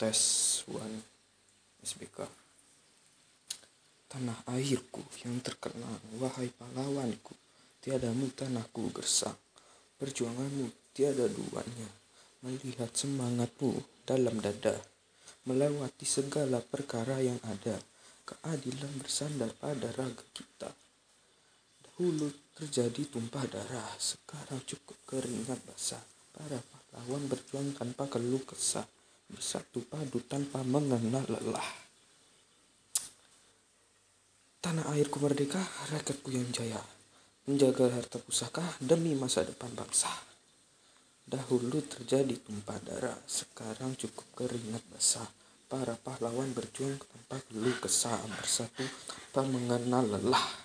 tes one SBK tanah airku yang terkenal wahai pahlawanku tiadamu tanahku gersang. Perjuanganmu tiada duanya. Melihat semangatmu dalam dada melewati segala perkara yang ada keadilan bersandar pada raga kita. Dahulu terjadi tumpah darah sekarang cukup keringat basah. Para pahlawan berjuang tanpa keluh kesah bersatu padu tanpa mengenal lelah. Tanah airku merdeka, rakyatku yang jaya. Menjaga harta pusaka demi masa depan bangsa. Dahulu terjadi tumpah darah, sekarang cukup keringat basah. Para pahlawan berjuang tanpa keluh kesah, bersatu tanpa mengenal lelah.